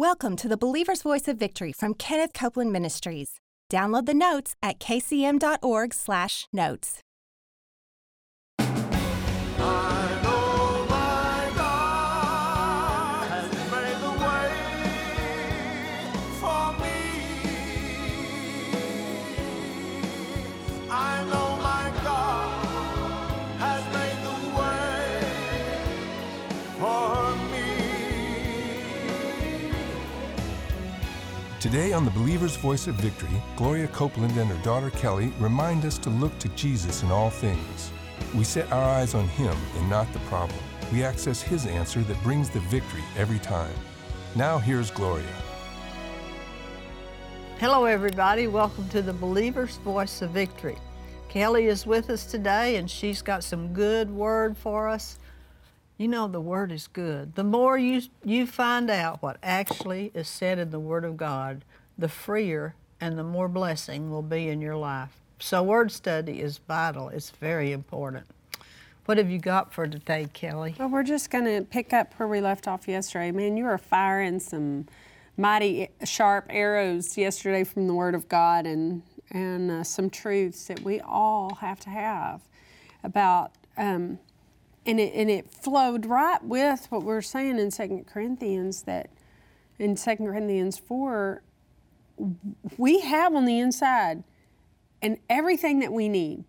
Welcome to the Believer's Voice of Victory from Kenneth Copeland Ministries. Download the notes at kcm.org/notes. Today on the Believer's Voice of Victory, Gloria Copeland and her daughter Kellie remind us to look to Jesus in all things. We set our eyes on Him and not the problem. We access His answer that brings the victory every time. Now here's Gloria. Hello, everybody. Welcome to the Believer's Voice of Victory. Kellie is with us today, and she's got some good word for us. You know, the word is good. The more you, you find out what actually is said in the Word of God, the freer and the more blessing will be in your life. So, word study is vital, it's very important. What have you got for today, Kellie? Well, we're just going to pick up where we left off yesterday. Man, you were firing some mighty sharp arrows yesterday from the Word of God and, and uh, some truths that we all have to have about. Um, and it, and it flowed right with what we are saying in Second Corinthians that in Second Corinthians 4, we have on the inside and everything that we need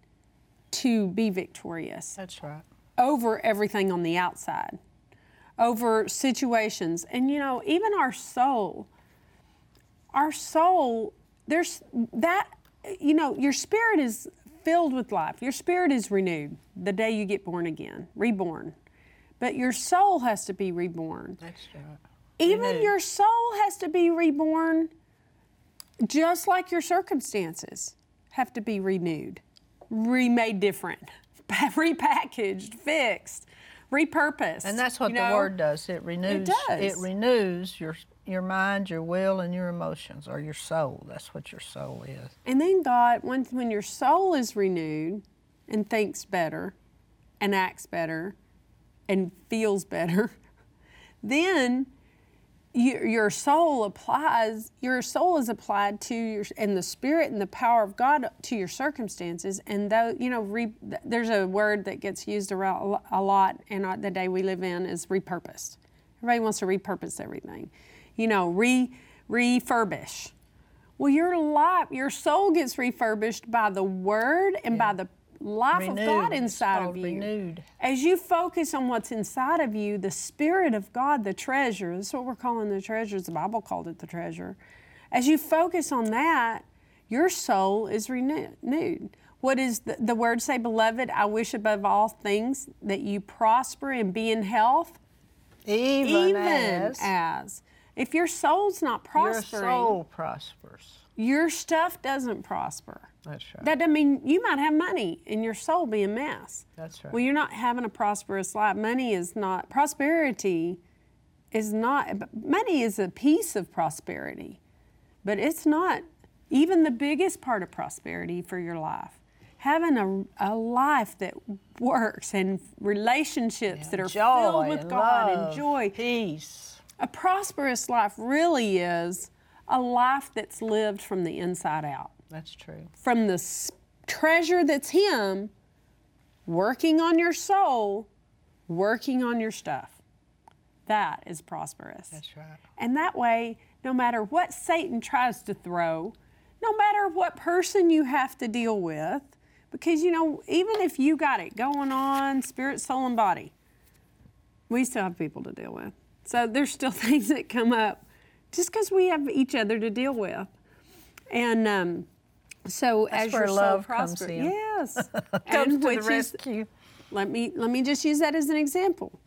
to be victorious That's right. over everything on the outside, over situations. And you know, even our soul, our soul, there's that, you know, your spirit is filled with life. Your spirit is renewed the day you get born again, reborn. But your soul has to be reborn. That's right. Even Renewed. your soul has to be reborn, just like your circumstances have to be renewed, remade different, repackaged, fixed, repurposed. And that's what you the know? word does. It renews. does. renews your your mind, your will, and your emotions, or your soul. That's what your soul is. And then God, when, when your soul is renewed and thinks better and acts better and feels better, then your, your soul applies, your soul is applied to your, and the spirit and the power of God to your circumstances. And though, you know, re, there's a word that gets used around a lot in the day we live in is repurposed. Everybody wants to repurpose everything. You know, re, refurbish. Well, your life, your soul gets refurbished by the Word and by the life of God inside of you. renewed. As you focus on what's inside of you, the Spirit of God, the treasure, that's what we're calling the treasures. The Bible called it the treasure. As you focus on that, your soul is renewed. What is the, the word say, beloved? I wish above all things that you prosper and be in health, Even, even as, as. If your soul's not prospering, your soul prospers. your stuff doesn't prosper. That's right. That doesn't mean you might have money and your soul be a mess. That's right. Well, you're not having a prosperous life. Money is not, prosperity is not, money is a piece of prosperity, but it's not even the biggest part of prosperity for your life. Having a, a life that works and relationships that are joy filled with God love, and joy. peace. A prosperous life really is a life that's lived from the inside out That's true. from the s- treasure that's Him, working on your soul, working on your stuff. That is prosperous. That's right. And that way, no matter what Satan tries to throw, no matter what person you have to deal with, because you know, even if you got it going on, spirit, soul, and body, we still have people to deal with. So there's still things that come up just because we have each other to deal with. And um, so That's as your soul love prospers, in. yes, Comes and to the which is- rescue. let me let me just use that as an example.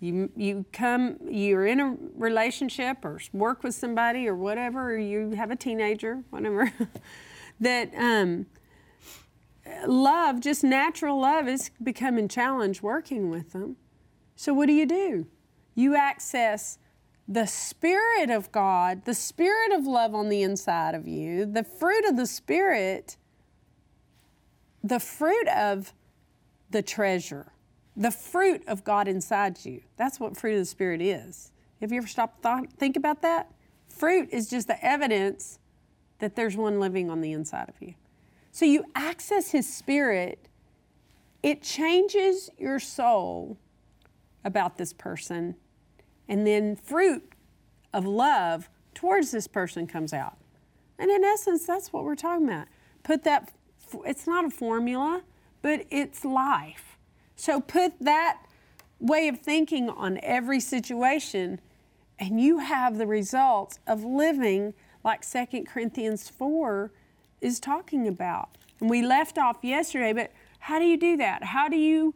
You you come you're in a relationship or work with somebody or whatever, or you have a teenager, whatever. that um, love, just natural love, is becoming challenged working with them. So what do you do? You access the Spirit of God, the Spirit of love on the inside of you, the fruit of the Spirit, the fruit of the treasure, the fruit of God inside you. That's what fruit of the Spirit is. Have you ever stopped think about that? Fruit is just the evidence that there's one living on the inside of you. So you access His Spirit, it changes your soul about this person, and then fruit of love towards this person comes out. And in essence, that's what we're talking about. Put that, it's not a formula, but it's life. So put that way of thinking on every situation, and you have the results of living like 2 Corinthians 4 is talking about. And we left off yesterday, but how do you do that? How do you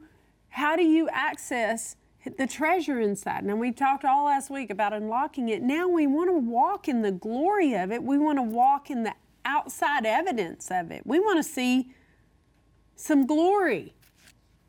how do you access the treasure inside? Now we talked all last week about unlocking it. Now we want to walk in the glory of it. We want to walk in the outside evidence of it. We want to see some glory.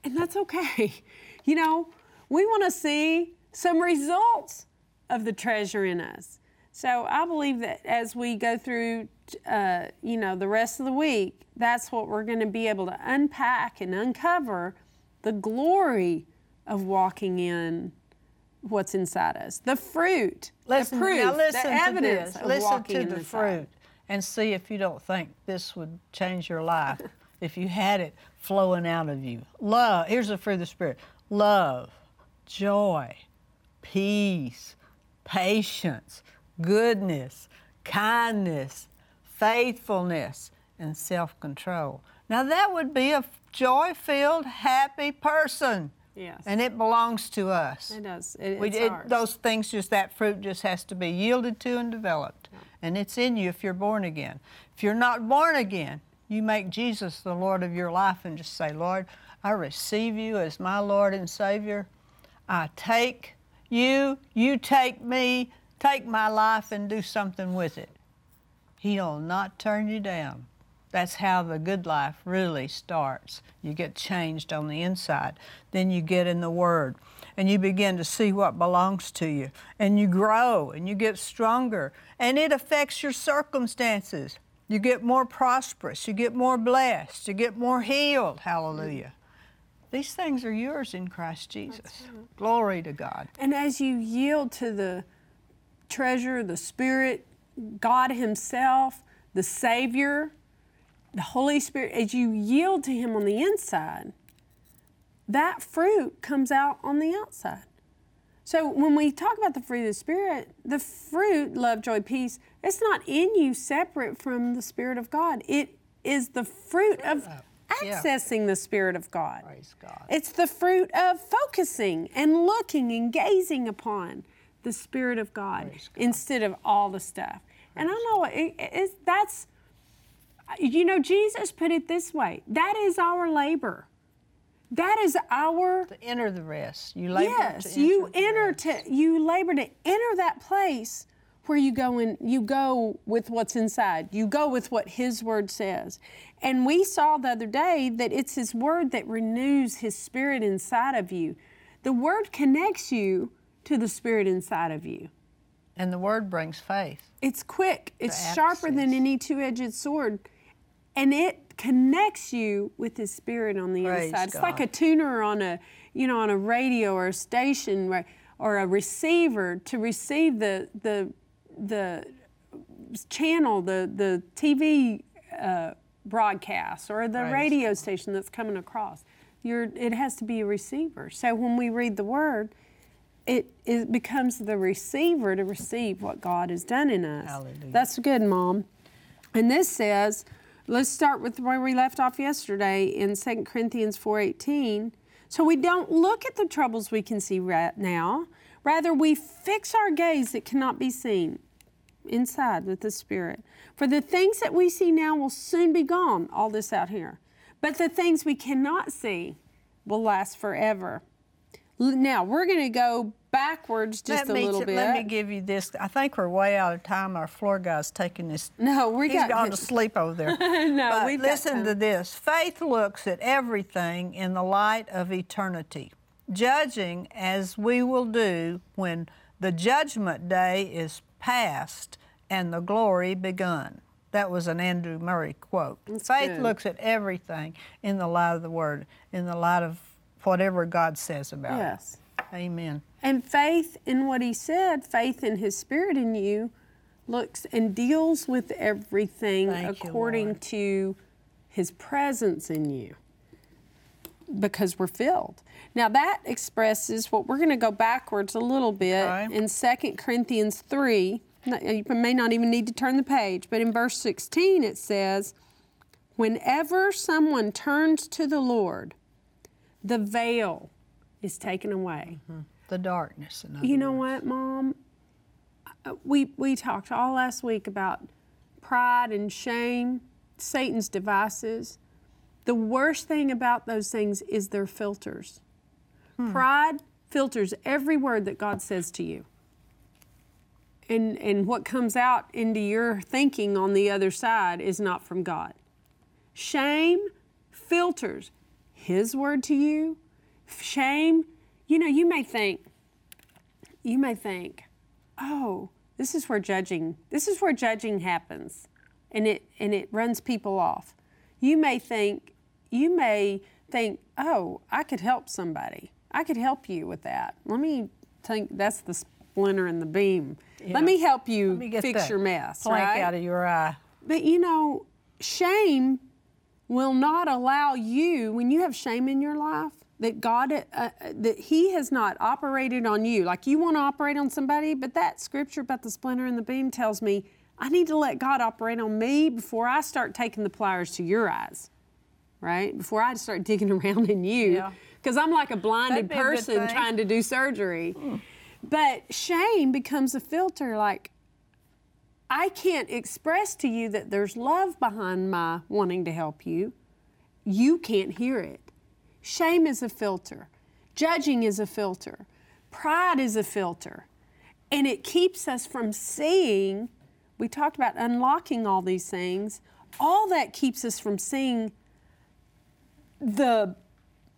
And that's okay. You know, we want to see some results of the treasure in us. So I believe that as we go through, uh, you know, the rest of the week, that's what we're going to be able to unpack and uncover the glory of walking in what's inside us, the fruit, Listen, the proof, listen the to evidence of Listen to the fruit and see if you don't think this would change your life if you had it flowing out of you. Love. Here's the fruit of the Spirit love, joy, peace, patience, goodness, kindness, faithfulness, and self control. Now, that would be a joy filled, happy person. Yes. And it belongs to us. It does. It, We, it, ours. those things, just that fruit, just has to be yielded to and developed. And it's in you if you're born again. If you're not born again, you make Jesus the Lord of your life and just say, Lord, I receive you as my Lord and Savior. I take you, you take me, take my life and do something with it. He'll not turn you down. That's how the good life really starts. You get changed on the inside. Then you get in the Word and you begin to see what belongs to you. And you grow and you get stronger. And it affects your circumstances. You get more prosperous. You get more blessed. You get more healed. Hallelujah. These things are yours in Christ Jesus. Glory to God. And as you yield to the treasure, the Spirit, God Himself, the Savior, the Holy Spirit, as you yield to Him on the inside, that fruit comes out on the outside. So when we talk about the fruit of the Spirit, the fruit, love, joy, peace, it's not in you separate from the Spirit of God. It is the fruit of Yeah. accessing the Spirit of God. Praise God. It's the fruit of focusing and looking and gazing upon the Spirit of God, instead of all the stuff. And I know it, it's, that's, you know, Jesus put it this way that is our labor. That is our To enter the rest. You labor yes. to You enter to you labor to enter that place where you go and You go with what's inside. You go with what His Word says. And we saw the other day that it's His Word that renews His Spirit inside of you. The Word connects you to the Spirit inside of you. And the Word brings faith. It's quick. It's sharper than any two-edged sword, and it connects you with His Spirit on the Praise inside. It's like a tuner on a, you know, on a radio or a station right, or a receiver to receive the the the channel, the the TV uh, broadcast or the Praise radio station that's coming across. You're, it has to be a receiver. So when we read the Word, it, it becomes the receiver to receive what God has done in us. Hallelujah. That's good, Mom. And this says, let's start with where we left off yesterday in 2 Corinthians 4:18. So we don't look at the troubles we can see right now. Rather, we fix our gaze that cannot be seen inside with the Spirit. For the things that we see now will soon be gone, all this out here. But the things we cannot see will last forever. Now, we're going to go backwards just let a me, little bit. Let me give you this. I think we're way out of time. Our floor guy's taking this. No, we He's got gone to sleep over there. No, But we've got listen to this. Faith looks at everything in the light of eternity, judging as we will do when the judgment day is past and the glory begun. That was an Andrew Murray quote. Faith good. looks at everything in the light of the Word, in the light of whatever God says about Yes. it. Amen. And faith in what he said, faith in his spirit in you, looks and deals with everything Thank according Lord. to his presence in you because we're filled. Now that expresses what we're going to go backwards a little bit in 2 Corinthians 3. You may not even need to turn the page, but in verse 16 it says, Whenever someone turns to the Lord, the veil is taken away. The darkness. You know words. what, Mom? Uh, We we talked all last week about pride and shame, Satan's devices. The worst thing about those things is they're filters. Pride filters every word that God says to you. And and what comes out into your thinking on the other side is not from God. Shame filters his word to you. Shame, you know, you may think you may think, "Oh, this is where judging. This is where judging happens." And it and it runs people off. You may think you may think, "Oh, I could help somebody. I could help you with that." Let me think that's the splinter in the beam. Let me help you me fix your mess, plank right? out of your eye. But you know, shame will not allow you, when you have shame in your life, that God, uh, uh, that He has not operated on you. Like you want to operate on somebody, but that scripture about the splinter in the beam tells me I need to let God operate on me before I start taking the pliers to your eyes, right? Before I start digging around in you. Yeah. Because I'm like a blinded a person thing. trying to do surgery. But shame becomes a filter like, I can't express to you that there's love behind my wanting to help you. You can't hear it. Shame is a filter. Judging is a filter. Pride is a filter. And it keeps us from seeing, we talked about unlocking all these things. All that keeps us from seeing the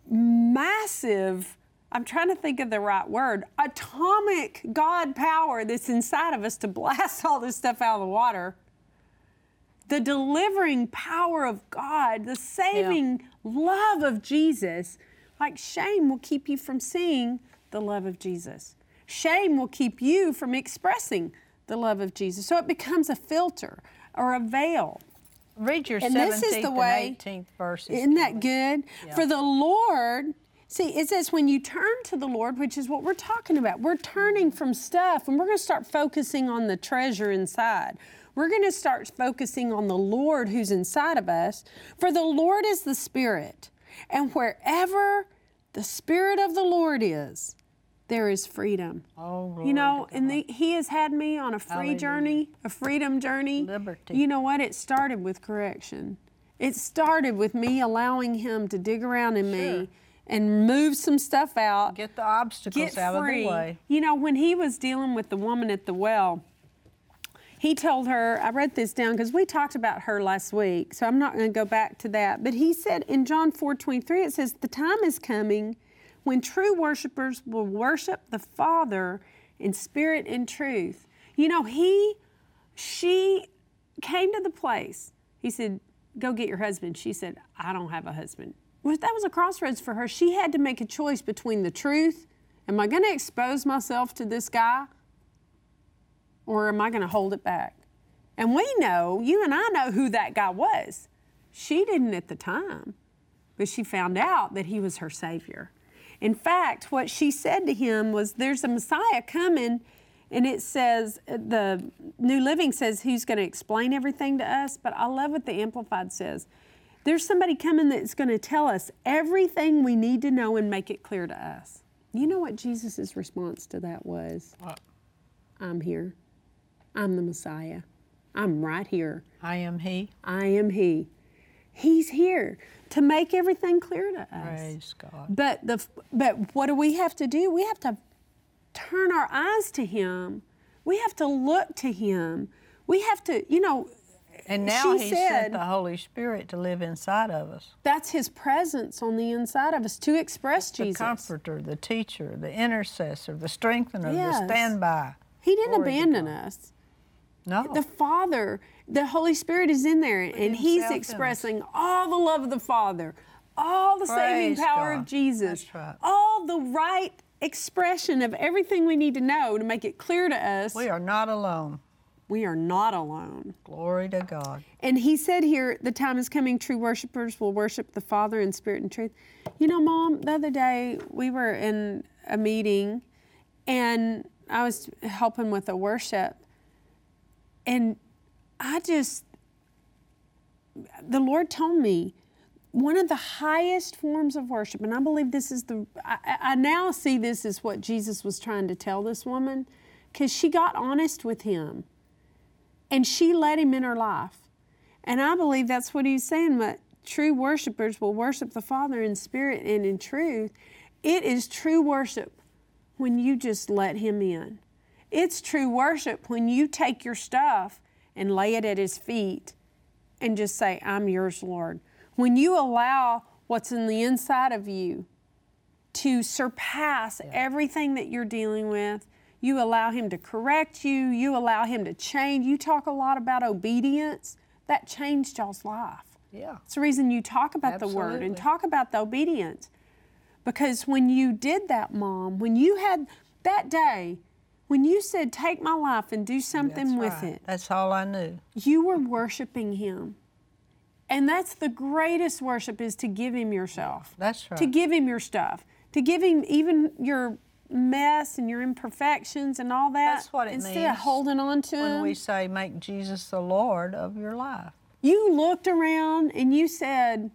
massive, I'm trying to think of the right word, atomic God power that's inside of us to blast all this stuff out of the water. The delivering power of God, the saving love of Jesus. Like shame will keep you from seeing the love of Jesus. Shame will keep you from expressing the love of Jesus. So it becomes a filter or a veil. Read your And 17th this is the and way- 18th verses. Isn't that good? For the Lord, see, it says when you turn to the Lord, which is what we're talking about, we're turning from stuff and we're going to start focusing on the treasure inside. We're going to start focusing on the Lord who's inside of us. For the Lord is the Spirit. And wherever the Spirit of the Lord is, there is freedom. Oh, glory You know, to and the, He has had me on a free Hallelujah. journey, a freedom journey. Liberty. You know what? It started with correction. It started with me allowing Him to dig around in me and move some stuff out. Get the obstacles get out free. of the way. You know, when He was dealing with the woman at the well, he told her, I wrote this down because we talked about her last week, so I'm not going to go back to that. But he said in John 4 23, it says, The time is coming when true worshipers will worship the Father in spirit and truth. You know, he, she came to the place. He said, Go get your husband. She said, I don't have a husband. Well, that was a crossroads for her. She had to make a choice between the truth. Am I going to expose myself to this guy? Or am I going to hold it back? And we know, you and I know who that guy was. She didn't at the time, but she found out that he was her Savior. In fact, what she said to him was, There's a Messiah coming, and it says, the New Living says he's going to explain everything to us, but I love what the Amplified says. There's somebody coming that's going to tell us everything we need to know and make it clear to us. You know what Jesus' response to that was? I'm here. I'm the Messiah. I'm right here. I am He. I am He. He's here to make everything clear to us. Praise God. But the but what do we have to do? We have to turn our eyes to Him. We have to look to Him. We have to, you know, And now He said- sent the Holy Spirit to live inside of us. that's His presence on the inside of us to express The Jesus. The Comforter, the teacher, the intercessor, the strengthener, Yes. the standby. He didn't Glory abandon us. No. the Father, the Holy Spirit is in there, and He's expressing all the love of the Father, all the saving power God. of Jesus, right. all the right expression of everything we need to know to make it clear to us. we are not alone. We are not alone. Glory to God. And he said here, the time is coming, true worshipers will worship the Father in spirit and truth. You know, Mom, the other day we were in a meeting and I was helping with a worship. And I just, the Lord told me one of the highest forms of worship, and I believe this is the, I, I now see this as what Jesus was trying to tell this woman, because she got honest with him and she let him in her life. And I believe that's what he's saying, but true worshipers will worship the Father in spirit and in truth. It is true worship when you just let him in. It's true worship when you take your stuff and lay it at his feet and just say, I'm yours, Lord. When you allow what's in the inside of you to surpass everything that you're dealing with, you allow him to correct you, you allow him to change. You talk a lot about obedience. That changed y'all's life. Yeah. It's the reason you talk about the word and talk about the obedience. Because when you did that, Mom, when you had that day, when you said, Take my life and do something That's with right. it, That's all I knew. you were worshiping Him. And that's the greatest worship is to give Him yourself. That's right. To give Him your stuff. To give Him even your mess and your imperfections and all that. That's what it instead means of holding on to it. when Him. we say make Jesus the Lord of your life. you looked around and you said,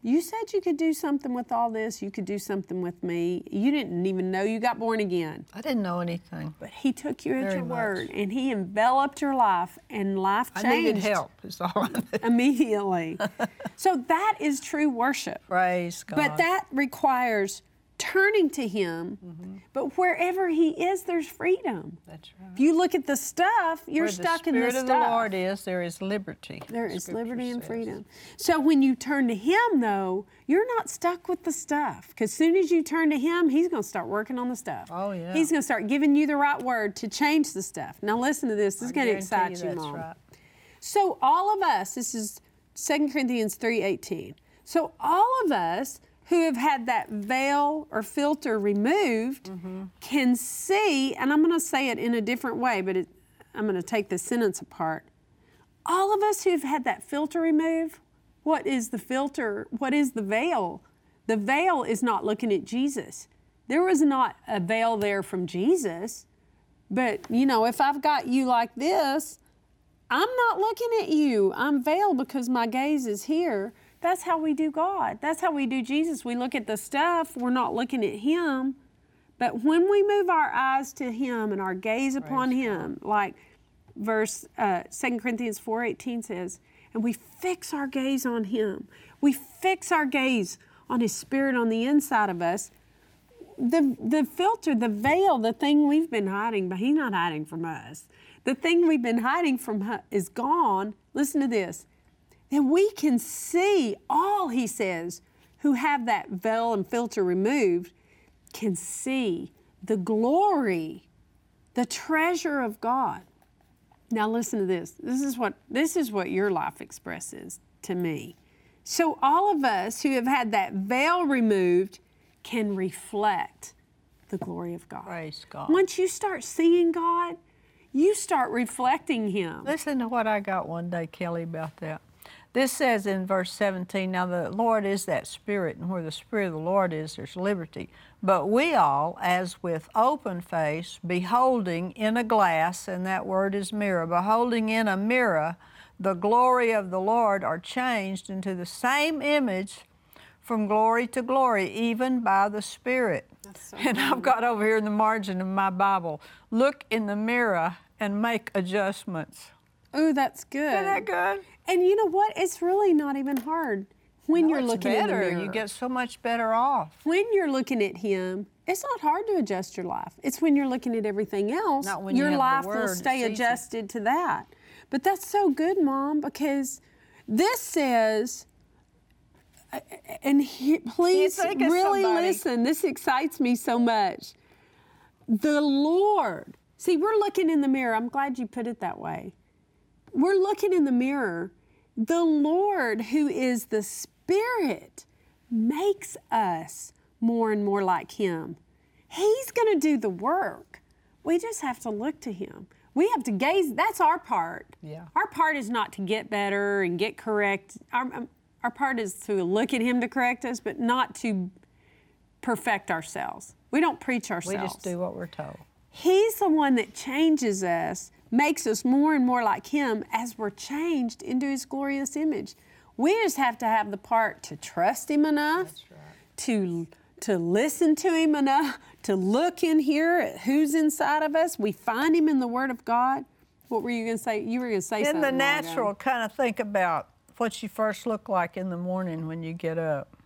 You said you could do something with all this, you could do something with me. You didn't even know you got born again. I didn't know anything. But he took you at your much. word and he enveloped your life and life changed. I needed help. Is all I knew. immediately. so that is true worship. Praise God. But that requires turning to him. Mm-hmm. But wherever he is, there's freedom. That's right. If you look at the stuff, you're Where stuck the in the stuff. of the Lord is, there is liberty. There is Scripture liberty and says. freedom. So when you turn to Him, though, you're not stuck with the stuff. Because soon as you turn to Him, He's going to start working on the stuff. Oh, yeah. He's going to start giving you the right word to change the stuff. Now listen to this. This is going to excite you, that's Mom. right. So all of us, this is 2 Corinthians 3:18. So all of us who have had that veil or filter removed Mm-hmm. can see, and I'm going to say it in a different way, but it, I'm going to take the sentence apart. All of us who have had that filter removed, what is the filter? What is the veil? The veil is not looking at Jesus. There was not a veil there from Jesus. But, you know, if I've got you like this, I'm not looking at you. I'm veiled because my gaze is here. That's how we do God. That's how we do Jesus. We look at the stuff, we're not looking at Him. But when we move our eyes to Him and our gaze upon Him, like verse uh, 2 Corinthians 4.18 says, and we fix our gaze on Him. We fix our gaze on His Spirit on the inside of us. The, the filter, the veil, the thing we've been hiding, but He's not hiding from us. The thing we've been hiding from is gone. Listen to this. Then we can see all, He says, who have that veil and filter removed, can see the glory, the treasure of God. Now listen to this. This is what this is what your life expresses to me. So all of us who have had that veil removed can reflect the glory of God. Praise God. Once you start seeing God, you start reflecting him. Listen to what I got one day, Kellie, about that. This says in verse 17, Now the Lord is that Spirit, and where the Spirit of the Lord is, there's liberty. But we all, as with open face, beholding in a glass, and that word is mirror, beholding in a mirror the glory of the Lord, are changed into the same image from glory to glory, even by the Spirit. and I've got over here in the margin of my Bible, look in the mirror and make adjustments. Oh, that's good. Isn't that good? And you know what? It's really not even hard when No, you're looking better. in the mirror. You get so much better off. when you're looking at him, it's not hard to adjust your life. It's when you're looking at everything else, Not when you your the life will stay easy. adjusted to that. But that's so good, Mom, because this says, and he, please really listen. This excites me so much. The Lord. See, we're looking in the mirror. I'm glad you put it that way. We're looking in the mirror. The Lord, who is the Spirit, makes us more and more like Him. He's going to do the work. We just have to look to Him. We have to gaze. That's our part. Yeah. Our part is not to get better and get correct. Our, um, our part is to look at Him to correct us, but not to perfect ourselves. We don't preach ourselves. We just do what we're told. He's the one that changes us, makes us more and more like Him as we're changed into His glorious image. We just have to have the part to trust Him enough, to to listen to Him enough, to look in here at who's inside of us. We find Him in the Word of God. What were you going to say? You were going to say In something. the while ago. natural, kind of think about what you first look like in the morning when you get up.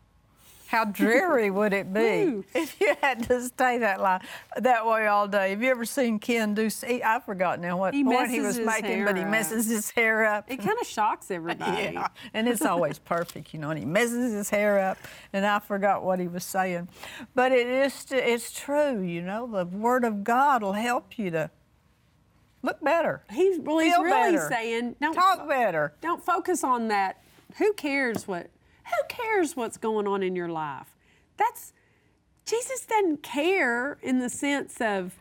How dreary would it be if you had to stay that line that way all day? Have you ever seen Ken do? He, I forgot now what He point he was making, but he messes his hair up. It kind of shocks everybody. Yeah, and it's always perfect, you know. And he messes his hair up, and I forgot what he was saying, but it is it's true, you know. The Word of God will help you to look better, He's, well, he's really better, saying, don't talk better. Don't focus on that. Who cares what who cares what's going on in your life? That's Jesus doesn't care in the sense of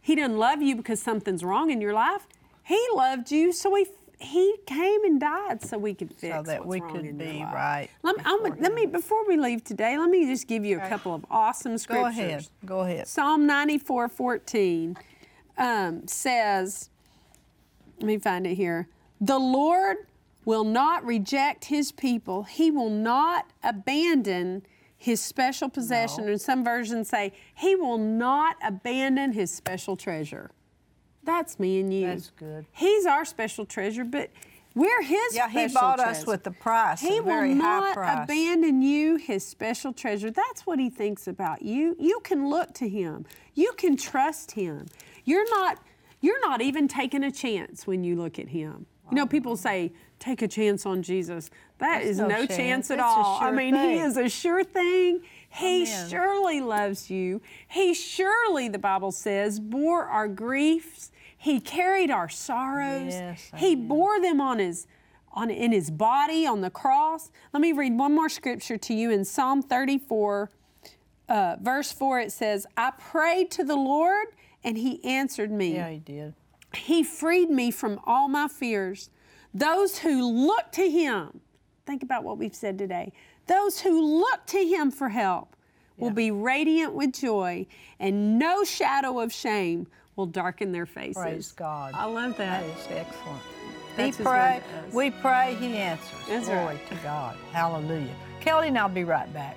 he doesn't love you because something's wrong in your life. He loved you so he he came and died so we could fix so that what's we wrong could in be life. right Let me, I'm, let me before we leave today, let me just give you a couple of awesome scriptures. Go ahead, go ahead. Psalm 94 14 um, says, let me find it here. The Lord will not reject his people, he will not abandon his special possession. No. And some versions say, he will not abandon his special treasure. That's me and you. That's good. He's our special treasure, but we're his Yeah, he bought us with the price, He will not abandon you, his special treasure. That's what he thinks about you. You can look to him. You can trust him. You're not you're not even taking a chance when you look at him. You know, people say, take a chance on Jesus. That is no no, chance. chance at It's all. I sure mean, he is a sure thing. He Amen. surely loves you. He surely, the Bible says, bore our griefs. He carried our sorrows. Yes, he bore them on his on in his body on the cross. Let me read one more scripture to you in Psalm 34, uh, verse 4. It says, I prayed to the Lord and he answered me. Yeah, he did. He freed me from all my fears. Those who look to Him, think about what we've said today. Those who look to Him for help will be radiant with joy, and no shadow of shame will darken their faces. Praise God. I love that. That is excellent. That's he pray, word to us. we pray, he answers. That's Glory right. to God. Hallelujah. Kellie and I'll be right back.